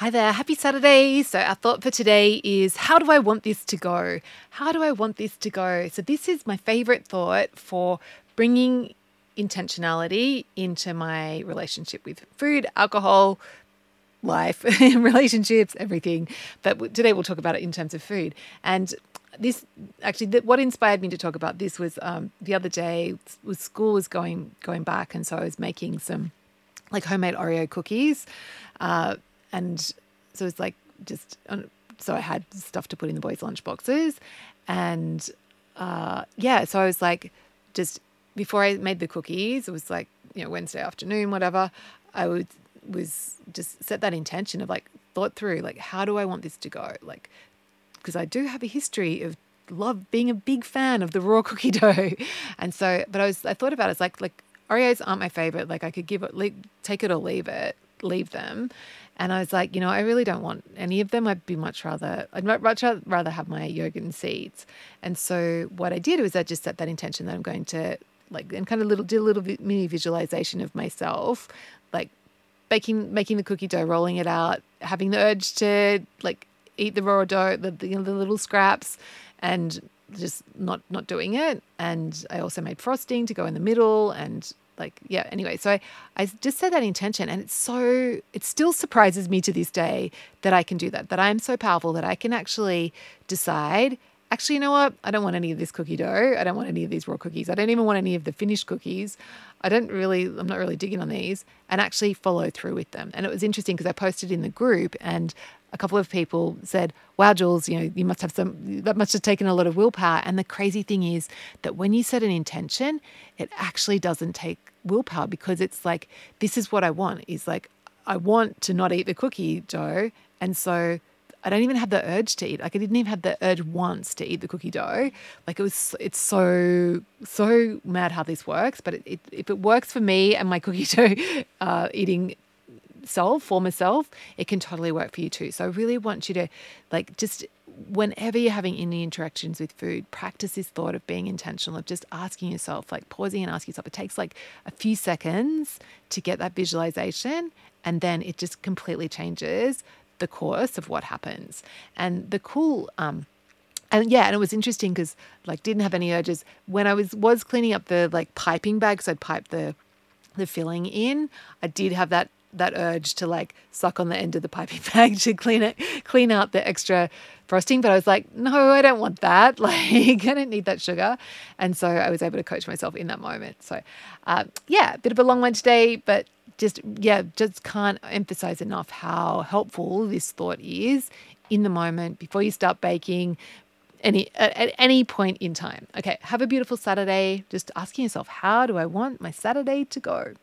Hi there, happy Saturday. So, our thought for today is how do I want this to go? How do I want this to go? So, this is my favorite thought for bringing intentionality into my relationship with food, alcohol, life, relationships, everything. But today we'll talk about it in terms of food. And this actually, what inspired me to talk about this was um, the other day. Was school was going going back, and so I was making some like homemade Oreo cookies. Uh, and so it's like just so I had stuff to put in the boys' lunch boxes, and uh, yeah, so I was like, just before I made the cookies, it was like you know Wednesday afternoon, whatever. I would was just set that intention of like thought through like how do I want this to go? Like because I do have a history of love being a big fan of the raw cookie dough. And so but I was I thought about it, it's like like Oreos aren't my favorite. Like I could give it leave, take it or leave it leave them and I was like, you know, I really don't want any of them. I'd be much rather, I'd much rather have my yogurt and seeds. And so what I did was I just set that intention that I'm going to like, and kind of little, did a little mini visualization of myself, like baking, making the cookie dough, rolling it out, having the urge to like eat the raw dough, the, the, you know, the little scraps and just not, not doing it. And I also made frosting to go in the middle and like yeah anyway so I, I just set that intention and it's so it still surprises me to this day that i can do that that i'm so powerful that i can actually decide actually you know what? I don't want any of this cookie dough. I don't want any of these raw cookies. I don't even want any of the finished cookies. I don't really i'm not really digging on these and actually follow through with them. And it was interesting because i posted in the group and a couple of people said, Wow, Jules, you know, you must have some, that must have taken a lot of willpower. And the crazy thing is that when you set an intention, it actually doesn't take willpower because it's like, this is what I want. Is like, I want to not eat the cookie dough. And so I don't even have the urge to eat. Like I didn't even have the urge once to eat the cookie dough. Like it was, it's so, so mad how this works. But it, it, if it works for me and my cookie dough uh, eating self, former self, it can totally work for you too. So I really want you to like just whenever you're having any interactions with food, practice this thought of being intentional, of just asking yourself, like pausing and asking yourself. It takes like a few seconds to get that visualization, and then it just completely changes the course of what happens. And the cool, um, and yeah, and it was interesting because like didn't have any urges when I was was cleaning up the like piping bags. I'd pipe the the filling in. I did have that that urge to like suck on the end of the piping bag to clean it, clean out the extra frosting. But I was like, no, I don't want that. Like, I don't need that sugar. And so I was able to coach myself in that moment. So, uh, yeah, a bit of a long one today, but just, yeah, just can't emphasize enough how helpful this thought is in the moment before you start baking, any at, at, any point in time. Okay, have a beautiful Saturday. Just asking yourself, how do I want my Saturday to go?